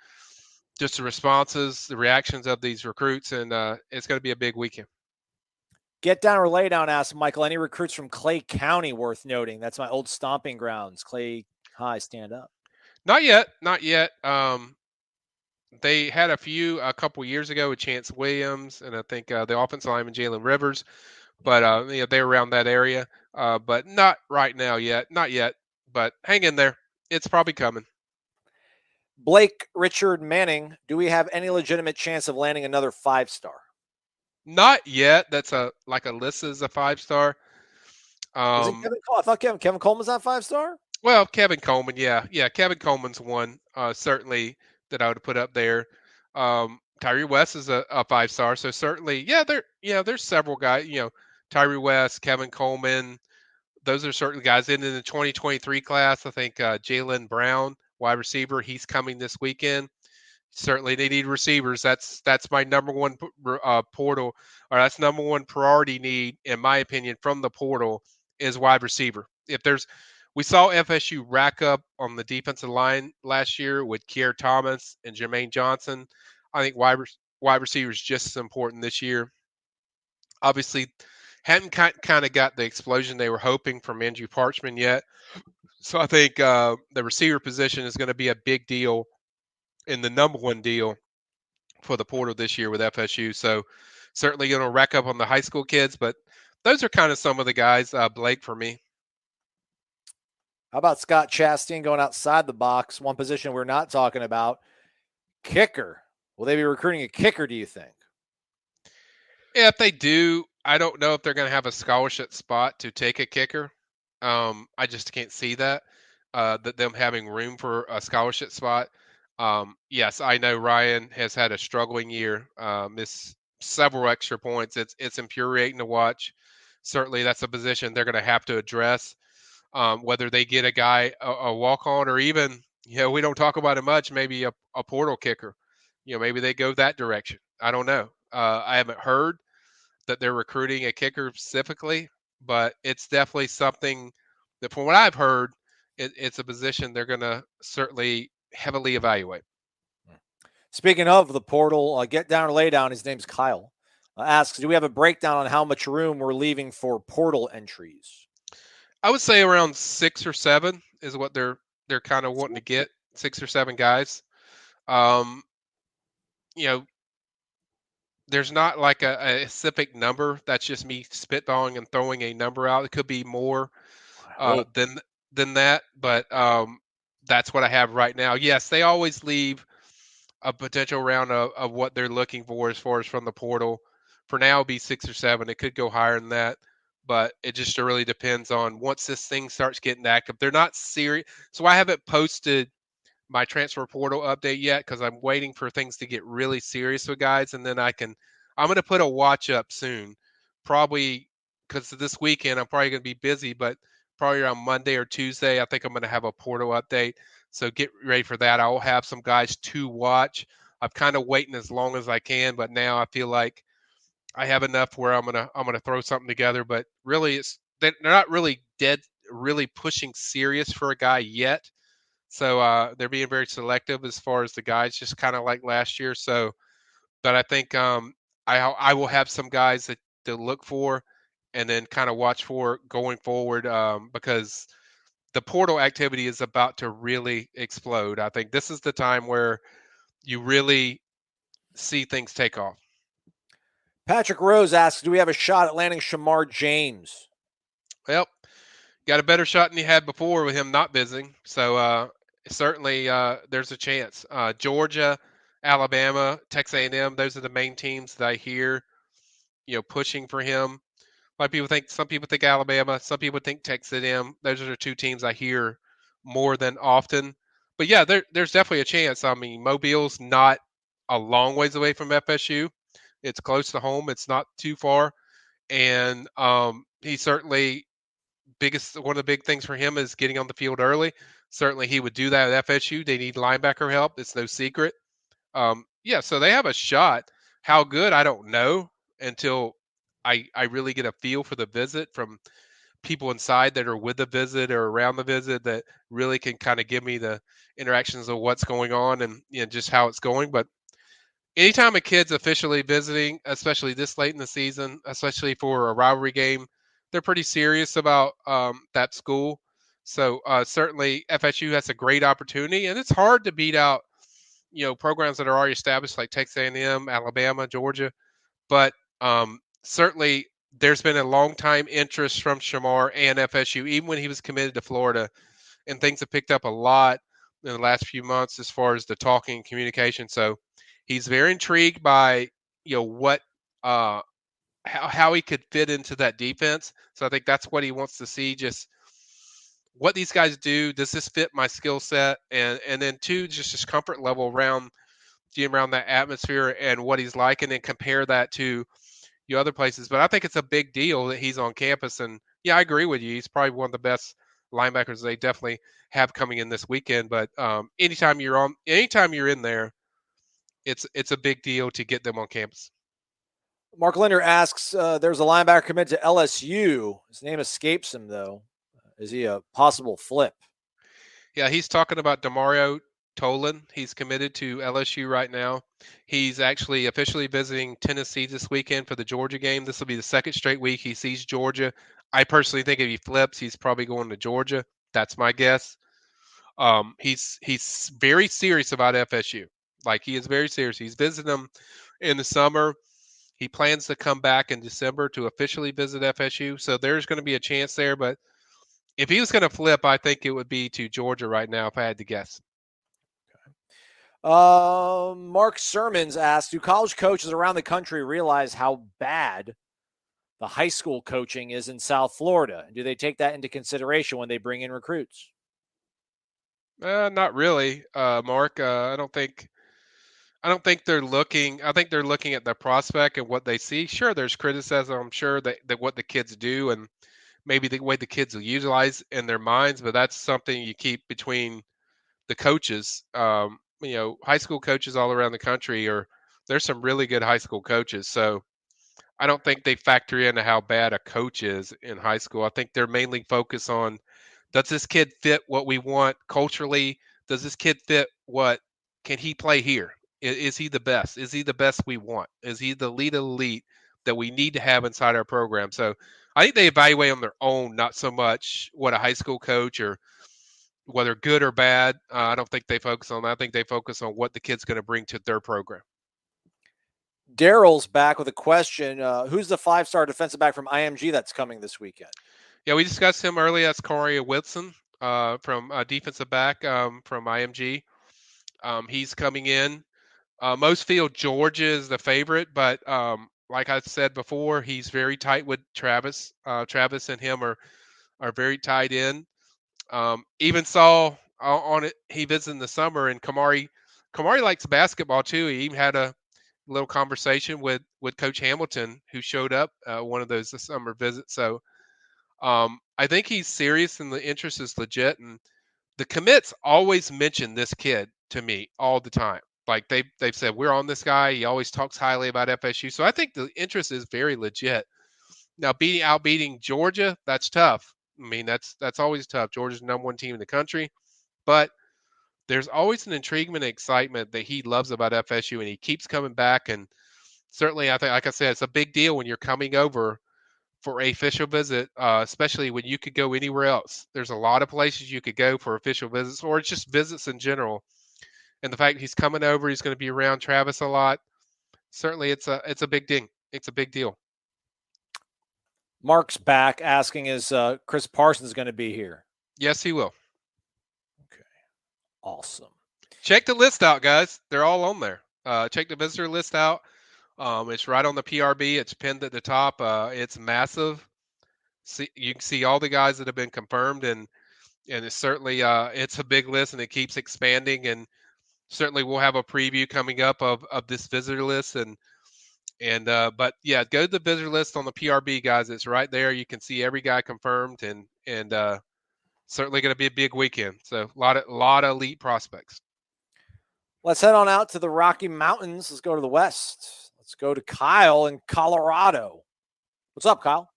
Just the responses, the reactions of these recruits, and uh, it's going to be a big weekend. Get down or lay down, asked Michael. Any recruits from Clay County worth noting? That's my old stomping grounds. Clay High, stand up. Not yet, not yet. Um, they had a few a couple years ago with Chance Williams, and I think uh, the offensive lineman Jalen Rivers, but uh, you know, they're around that area. Uh, but not right now yet, not yet. But hang in there, it's probably coming. Blake Richard Manning, do we have any legitimate chance of landing another five star? Not yet. That's a like Alyssa's a five star. Um, Kevin I thought Kevin Kevin Coleman's not five star. Well, Kevin Coleman, yeah, yeah, Kevin Coleman's one uh, certainly that I would put up there. Um, Tyree West is a, a five star, so certainly, yeah, there, yeah, there's several guys. You know, Tyree West, Kevin Coleman, those are certain guys. And in the 2023 class, I think uh, Jalen Brown, wide receiver, he's coming this weekend certainly they need receivers. That's that's my number one uh, portal, or that's number one priority need, in my opinion, from the portal is wide receiver. If there's, we saw FSU rack up on the defensive line last year with Keir Thomas and Jermaine Johnson. I think wide wide receiver is just as important this year. Obviously, hadn't kind of got the explosion they were hoping from Andrew Parchment yet. So I think uh, the receiver position is going to be a big deal in the number one deal for the portal this year with FSU. So certainly going to rack up on the high school kids, but those are kind of some of the guys. Uh, Blake for me. How about Scott Chastain going outside the box? One position we're not talking about, kicker. Will they be recruiting a kicker? Do you think? Yeah, if they do, I don't know if they're going to have a scholarship spot to take a kicker. Um, I just can't see that. Uh, that them having room for a scholarship spot. Um, yes, I know Ryan has had a struggling year, uh, missed several extra points. It's it's infuriating to watch. Certainly, that's a position they're going to have to address. Um, whether they get a guy a, a walk on or even you know we don't talk about it much. Maybe a, a portal kicker. You know, maybe they go that direction. I don't know. Uh, I haven't heard that they're recruiting a kicker specifically, but it's definitely something that, from what I've heard, it, it's a position they're going to certainly heavily evaluate. Speaking of the portal, uh, get down or lay down. His name's Kyle. Uh, asks, do we have a breakdown on how much room we're leaving for portal entries? I would say around six or seven is what they're they're kind of wanting to get six or seven guys. Um, you know, there's not like a, a specific number. That's just me spitballing and throwing a number out. It could be more uh, than than that, but um, that's what I have right now. Yes, they always leave a potential round of, of what they're looking for as far as from the portal. For now, it'll be six or seven. It could go higher than that, but it just really depends on once this thing starts getting active. They're not serious, so I haven't posted my transfer portal update yet because I'm waiting for things to get really serious with guys, and then I can. I'm going to put a watch up soon, probably because this weekend I'm probably going to be busy, but probably on Monday or Tuesday. I think I'm going to have a portal update. So get ready for that. I will have some guys to watch. I'm kind of waiting as long as I can, but now I feel like I have enough where I'm gonna I'm gonna throw something together. But really, it's they're not really dead, really pushing serious for a guy yet. So uh, they're being very selective as far as the guys, just kind of like last year. So, but I think um, I I will have some guys that to look for and then kind of watch for going forward um, because the portal activity is about to really explode. I think this is the time where you really see things take off. Patrick Rose asks, "Do we have a shot at landing Shemar James?" Well, got a better shot than he had before with him not visiting. So uh, certainly uh, there's a chance. Uh, Georgia, Alabama, Texas A&M, those are the main teams that I hear, you know, pushing for him. A lot of people think some people think Alabama, some people think Texas A&M. Those are two teams I hear more than often. But yeah, there, there's definitely a chance. I mean, Mobile's not a long ways away from FSU, It's close to home. It's not too far, and um, he certainly biggest one of the big things for him is getting on the field early. Certainly, he would do that at FSU. They need linebacker help. It's no secret. Um, yeah, so they have a shot. How good I don't know until I I really get a feel for the visit from people inside that are with the visit or around the visit that really can kind of give me the interactions of what's going on and you know, just how it's going. But anytime a kid's officially visiting, especially this late in the season, especially for a rivalry game, they're pretty serious about um, that school. So uh, certainly FSU has a great opportunity, and it's hard to beat out, you know, programs that are already established like Texas A&M, Alabama, Georgia. But um, certainly there's been a long time interest from Shemar and FSU, even when he was committed to Florida, and things have picked up a lot in the last few months as far as the talking and communication. So he's very intrigued by you know what uh how, how he could fit into that defense. So I think that's what he wants to see. Just what these guys do. Does this fit my skill set? And and then two, just his comfort level around around that atmosphere and what he's like, and then compare that to you other places. But I think it's a big deal that he's on campus. And yeah, I agree with you. He's probably one of the best linebackers they definitely have coming in this weekend. But um, anytime you're on, anytime you're in there, it's it's a big deal to get them on campus. Mark Linder asks, uh, "There's a linebacker commit to LSU. His name escapes him, though. Is he a possible flip?" Yeah, he's talking about Demario Tolan. He's committed to LSU right now. He's actually officially visiting Tennessee this weekend for the Georgia game. This will be the second straight week he sees Georgia. I personally think if he flips, he's probably going to Georgia. That's my guess. Um, he's he's very serious about FSU. Like he is very serious. He's visiting them in the summer. He plans to come back in December to officially visit FSU. So there's going to be a chance there. But if he was going to flip, I think it would be to Georgia right now, if I had to guess. Uh, Mark Sermons asked Do college coaches around the country realize how bad the high school coaching is in South Florida? Do they take that into consideration when they bring in recruits? Uh, not really, uh, Mark. Uh, I don't think. I don't think they're looking. I think they're looking at the prospect and what they see. Sure, there's criticism. I'm sure that, that what the kids do and maybe the way the kids will utilize in their minds, but that's something you keep between the coaches. Um, you know, high school coaches all around the country are there's some really good high school coaches. So I don't think they factor into how bad a coach is in high school. I think they're mainly focused on does this kid fit what we want culturally? Does this kid fit what can he play here? Is, is he the best? Is he the best we want? Is he the lead elite that we need to have inside our program? So I think they evaluate on their own, not so much what a high school coach or whether good or bad. Uh, I don't think they focus on that. I think they focus on what the kid's going to bring to their program. Daryl's back with a question. Uh, who's the five star defensive back from IMG that's coming this weekend? Yeah, we discussed him earlier. That's Corey Whitson uh, from uh, defensive back um, from IMG. Um, he's coming in. Uh, most feel Georgia is the favorite, but um, like I said before, he's very tight with Travis. Uh, Travis and him are are very tied in. Um, even saw on it he visited in the summer, and Kamari Kamari likes basketball too. He even had a little conversation with with Coach Hamilton, who showed up uh, one of those summer visits. So um, I think he's serious, and the interest is legit. And the commits always mention this kid to me all the time. Like they they've said, we're on this guy. He always talks highly about FSU. So I think the interest is very legit. Now beating out beating Georgia, that's tough. I mean, that's that's always tough. Georgia's number one team in the country, but there's always an intrigue and excitement that he loves about FSU, and he keeps coming back. And certainly, I think, like I said, it's a big deal when you're coming over for a official visit, uh, especially when you could go anywhere else. There's a lot of places you could go for official visits, or just visits in general. And the fact he's coming over, he's going to be around Travis a lot. Certainly, it's a it's a big ding. It's a big deal. Mark's back asking, is uh, Chris Parsons going to be here? Yes, he will. Okay. Awesome. Check the list out, guys. They're all on there. Uh, check the visitor list out. Um, it's right on the PRB. It's pinned at the top. Uh, it's massive. See, you can see all the guys that have been confirmed, and and it's certainly uh, it's a big list, and it keeps expanding. And certainly, we'll have a preview coming up of of this visitor list, and And uh, but yeah, go to the visitor list on the PRB guys. It's right there. You can see every guy confirmed, and and uh, certainly going to be a big weekend. So a lot of lot of elite prospects. Let's head on out to the Rocky Mountains. Let's go to the west. Let's go to Kyle in Colorado. What's up, Kyle?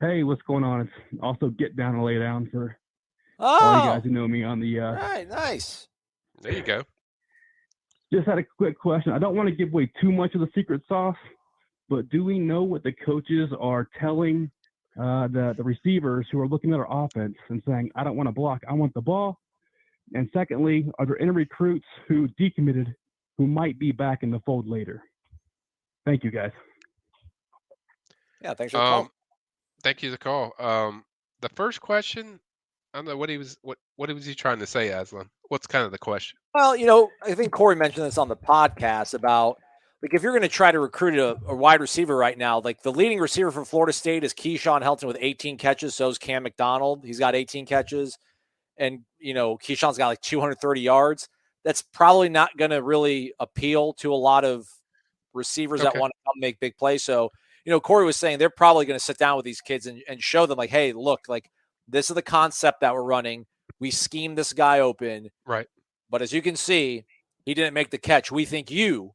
Hey, what's going on? It's also get down and lay down for oh, all you guys who know me on the. Uh, right, nice. There you go. Just had a quick question. I don't want to give away too much of the secret sauce, but do we know what the coaches are telling uh, the the receivers who are looking at our offense and saying, "I don't want to block, I want the ball"? And secondly, are there any recruits who decommitted who might be back in the fold later? Thank you, guys. Yeah, thanks for the call. Um, thank you for the call. Um, the first question, I don't know what he was what what was he trying to say, Aslan? What's kind of the question? Well, you know, I think Corey mentioned this on the podcast about like if you're going to try to recruit a, a, wide receiver right now, like the leading receiver from Florida State is Keyshawn Helton with 18 catches. So is Cam McDonald. He's got 18 catches, and you know Keyshawn's got like 230 yards. That's probably not going to really appeal to a lot of receivers Okay. that want to come make big plays. So you know, Corey was saying they're probably going to sit down with these kids and, and show them like, hey, look, like this is the concept that we're running. We schemed this guy open. Right. But as you can see, he didn't make the catch. We think you.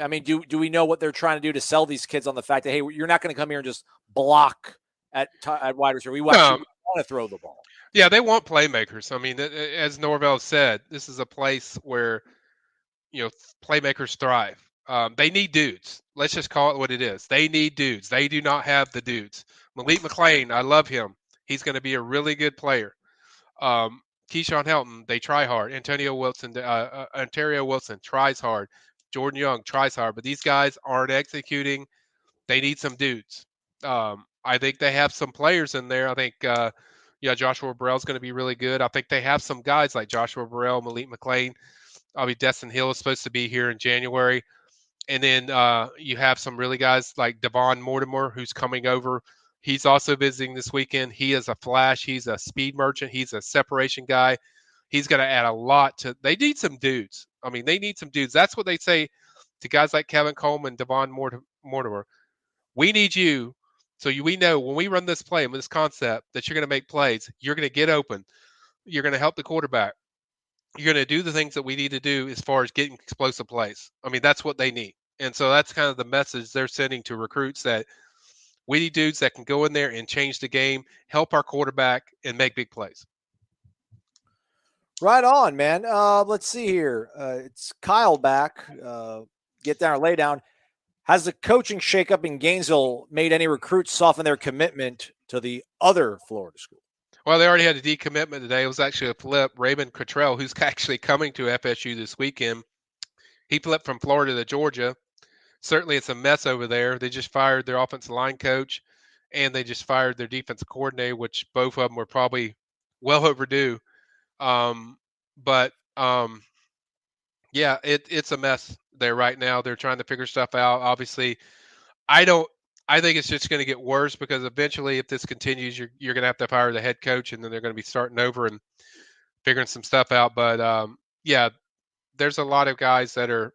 I mean, do do we know what they're trying to do to sell these kids on the fact that hey, you're not going to come here and just block at at wide receiver. We No. want to throw the ball. Yeah, they want playmakers. I mean, as Norvell said, this is a place where you know playmakers thrive. Um, they need dudes. Let's just call it what it is. They need dudes. They do not have the dudes. Malik McClain, I love him. He's going to be a really good player. Um, Keyshawn Helton, they try hard. Antonio Wilson, uh, uh, Ontaria Wilson tries hard. Jordan Young tries hard, but these guys aren't executing. They need some dudes. Um, I think they have some players in there. I think, uh, yeah, Joshua Burrell's going to be really good. I think they have some guys like Joshua Burrell, Malik McClain. I mean, Destyn Hill is supposed to be here in January. And then uh, you have some really guys like Devon Mortimer, who's coming over. He's also visiting this weekend. He is a flash. He's a speed merchant. He's a separation guy. He's going to add a lot to. They need some dudes. I mean, they need some dudes. That's what they say to guys like Kevin Coleman, Devon Mort- Mortimer. We need you, so you, we know when we run this play and this concept that you're going to make plays. You're going to get open. You're going to help the quarterback. You're going to do the things that we need to do as far as getting explosive plays. I mean, that's what they need. And so that's kind of the message they're sending to recruits that we need dudes that can go in there and change the game, help our quarterback, and make big plays. Right on, man. Uh, let's see here. Uh, it's Kyle back. Uh, get down or lay down. Has the coaching shakeup in Gainesville made any recruits soften their commitment to the other Florida school? Well, they already had a decommitment today. It was actually a flip. Raymond Cottrell, who's actually coming to FSU this weekend, he flipped from Florida to Georgia. Certainly, it's a mess over there. They just fired their offensive line coach, and they just fired their defensive coordinator, which both of them were probably well overdue. Um, but um, yeah, it, it's a mess there right now. They're trying to figure stuff out. Obviously, I don't. I think it's just going to get worse because eventually, if this continues, you're you're going to have to fire the head coach, and then they're going to be starting over and figuring some stuff out. But um, yeah, there's a lot of guys that are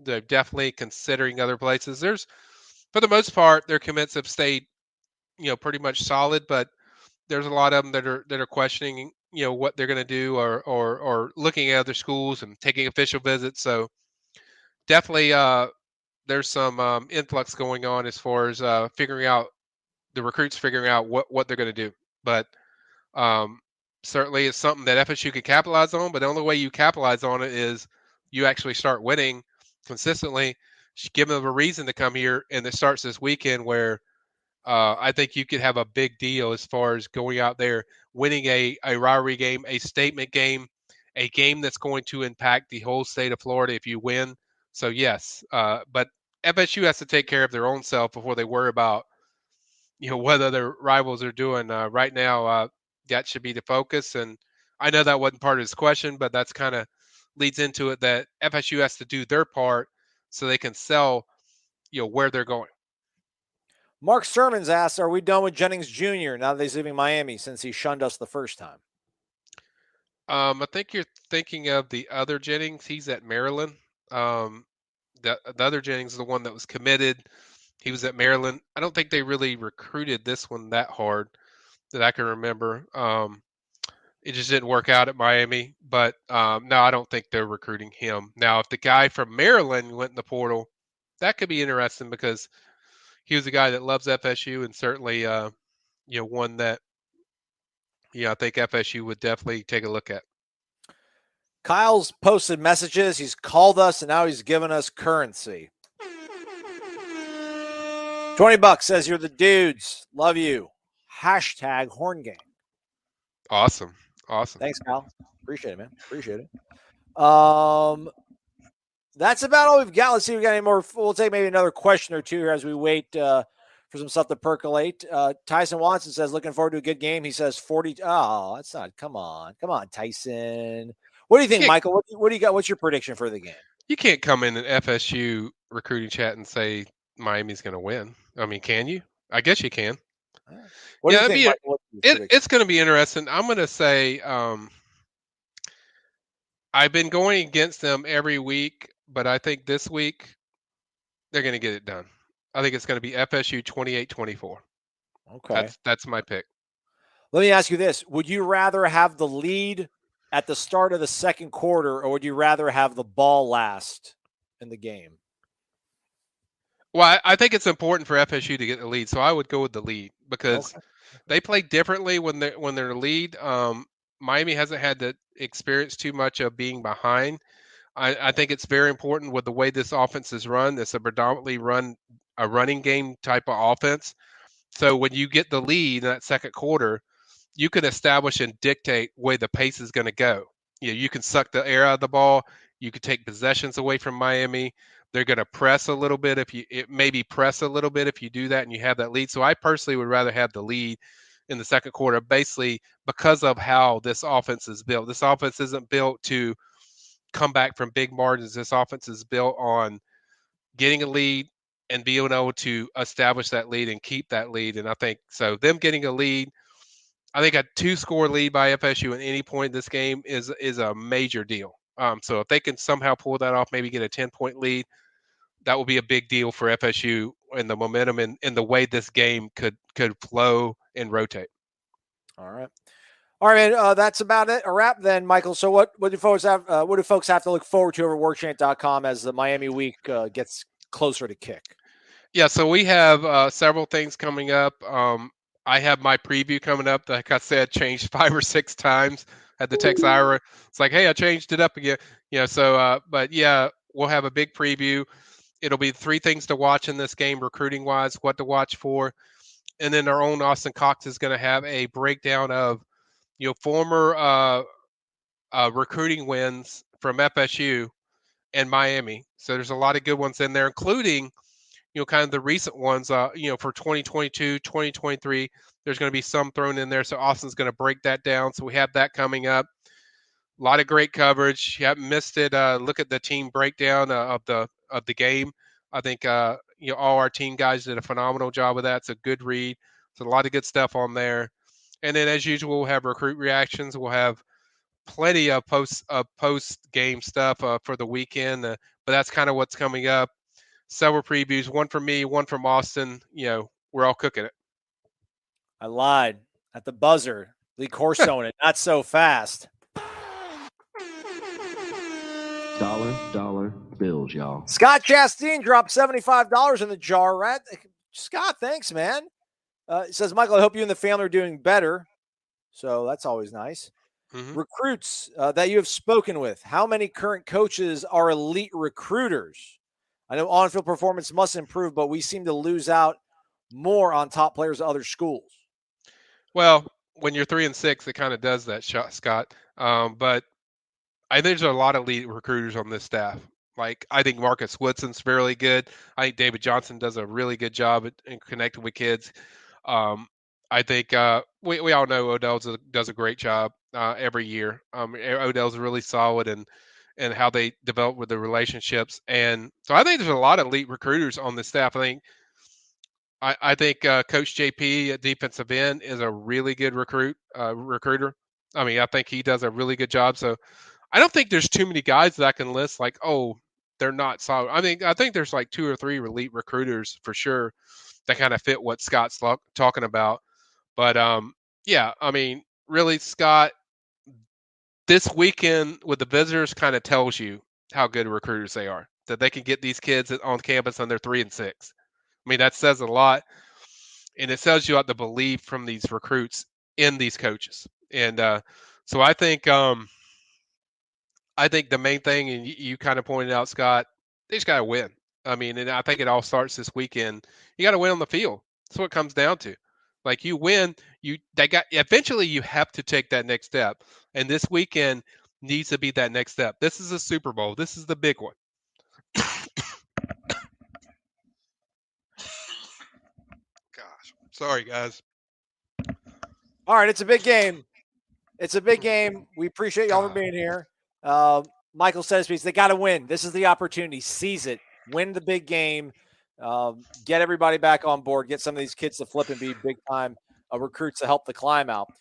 they're definitely considering other places. There's, for the most part, their commits have stayed, you know, pretty much solid. But there's a lot of them that are that are questioning, you know, what they're going to do, or or or looking at other schools and taking official visits. So definitely, uh, there's some um, influx going on as far as uh, figuring out the recruits figuring out what what they're going to do. But um, certainly, it's something that FSU could capitalize on. But the only way you capitalize on it is you actually start winning consistently. Give them a reason to come here, and it starts this weekend where uh, I think you could have a big deal as far as going out there, winning a, a rivalry game, a statement game, a game that's going to impact the whole state of Florida if you win. So yes, uh, but FSU has to take care of their own self before they worry about you know what other rivals are doing. Uh, right now, uh, that should be the focus. And I know that wasn't part of his question, but that's kind of leads into it that FSU has to do their part so they can sell, you know, where they're going. Mark Sermons asks, "Are we done with Jennings Jr. now that he's leaving Miami since he shunned us the first time?" Um, I think you're thinking of the other Jennings. He's at Maryland. Um, the, the other Jennings is the one that was committed. He was at Maryland. I don't think they really recruited this one that hard that I can remember. Um, it just didn't work out at Miami. But um, no, I don't think they're recruiting him. Now, if the guy from Maryland went in the portal, that could be interesting because he was a guy that loves FSU and certainly, uh, you know, one that, you know, I think FSU would definitely take a look at. Kyle's posted messages. He's called us and now he's given us currency. 20 bucks says you're the dudes. Love you. Hashtag horn gang. Awesome. Awesome. Thanks, Kyle. Appreciate it, man. Appreciate it. Um, that's about all we've got. Let's see if we got any more. We'll take maybe another question or two here as we wait uh, for some stuff to percolate. Uh, Tyson Watson says, looking forward to a good game. He says 40. Oh, that's not. Come on. Come on, Tyson. What do you think, Michael? What, what do you got? What's your prediction for the game? You can't come in an FSU recruiting chat and say Miami's going to win. I mean, can you? I guess you can. Yeah, do you think, Michael? be, it, it's going to be interesting. I'm going to say um, I've been going against them every week, but I think this week they're going to get it done. I think it's going to be FSU 28-24. Okay. That's that's my pick. Let me ask you this: Would you rather have the lead at the start of the second quarter, or would you rather have the ball last in the game? Well, I, I think it's important for FSU to get the lead, so I would go with the lead because Okay. they play differently when they when they're lead. Um, Miami hasn't had to experience too much of being behind. I, I think it's very important with the way this offense is run. It's a predominantly run a running game type of offense. So when you get the lead in that second quarter, you can establish and dictate where the pace is going to go. You know, you can suck the air out of the ball. You can take possessions away from Miami. They're going to press a little bit if you it maybe press a little bit if you do that and you have that lead. So I personally would rather have the lead in the second quarter, basically because of how this offense is built. This offense isn't built to come back from big margins. This offense is built on getting a lead and being able to establish that lead and keep that lead. And I think so. Them getting a lead, I think a two score lead by FSU at any point in this game is is a major deal. Um, so if they can somehow pull that off, maybe get a ten point lead, that will be a big deal for FSU and the momentum and, and the way this game could could flow and rotate. All right. All right, man. Uh, that's about it. A wrap then, Michael. So, what what do folks have? Uh, what do folks have to look forward to over WarChant.com as the Miami week uh, gets closer to kick? Yeah, so we have uh, several things coming up. Um, I have my preview coming up. Like I said, changed five or six times. at the text Ira. It's like, hey, I changed it up again. You know, so uh, but yeah, we'll have a big preview. It'll be three things to watch in this game, recruiting wise, what to watch for, and then our own Austin Cox is going to have a breakdown of, you know, former uh, uh, recruiting wins from FSU and Miami. So there's a lot of good ones in there, including you know, kind of the recent ones, uh, you know, for 2022, 2023, there's going to be some thrown in there. So Austin's going to break that down. So we have that coming up. A lot of great coverage. You haven't missed it. Uh, look at the team breakdown uh, of the of the game. I think uh, you know all our team guys did a phenomenal job of that. It's a good read. It's a lot of good stuff on there. And then as usual, we'll have recruit reactions. We'll have plenty of post uh, post game stuff uh, for the weekend. Uh, but that's kind of what's coming up several previews, one from me, one from Austin. You know, we're all cooking it. I lied at the buzzer. Lee Corso in it. Not so fast. Dollar, dollar bills, y'all. Scott Chastain dropped $75 in the jar, right? Scott, thanks, man. Uh, it says, Michael, I hope you and the family are doing better. So that's always nice. Mhm. Recruits uh, that you have spoken with, how many current coaches are elite recruiters? I know on field performance must improve, but we seem to lose out more on top players at other schools. Well, when you're three and six, it kind of does that, Scott. Um, but I think there's a lot of elite recruiters on this staff. Like I think Marcus Woodson's fairly good. I think David Johnson does a really good job in connecting with kids. Um, I think uh, we we all know Odell does a, great job uh, every year. Um, Odell's really solid and and how they develop with the relationships. And so I think there's a lot of elite recruiters on the staff. I think I, I think uh, Coach JP at defensive end is a really good recruit uh, recruiter. I mean, I think he does a really good job. So I don't think there's too many guys that I can list like, oh, they're not solid. I mean, I think there's like two or three elite recruiters for sure that kind of fit what Scott's lo- talking about. But um, yeah, I mean, really, Scott, this weekend with the visitors kind of tells you how good recruiters they are. That they can get these kids on campus they're three and six. I mean, that says a lot, and it tells you about the belief from these recruits in these coaches. And uh, so I think um, I think the main thing, and you, you kind of pointed out, Scott, they just got to win. I mean, and I think it all starts this weekend. You got to win on the field. That's what it comes down to. Like you win, you they got eventually you have to take that next step, and this weekend needs to be that next step. This is a Super Bowl. This is the big one. Gosh, sorry guys. All right, it's a big game. It's a big mm. game. We appreciate y'all for being here. Uh, Michael says they got to win. This is the opportunity. Seize it. Win the big game. Um, get everybody back on board. Get some of these kids to flip and be big time uh, recruits to help the climb out.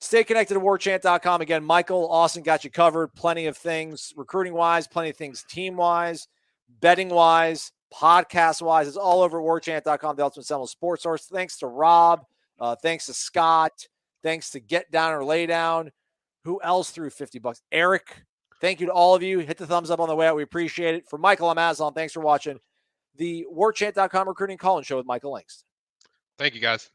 Stay connected to warchant.com. Again, Michael Austin got you covered. Plenty of things recruiting wise, plenty of things team wise, betting wise, podcast wise. It's all over warchant.com, the ultimate Seminole sports source. Thanks to Rob. Uh, thanks to Scott. Thanks to Get Down or Lay Down. Who else threw 50 bucks? Eric. Thank you to all of you. Hit the thumbs up on the way out. We appreciate it. For Michael, I'm Aslan. Thanks for watching the warchant.com recruiting call and show with Michael Langston. Thank you, guys.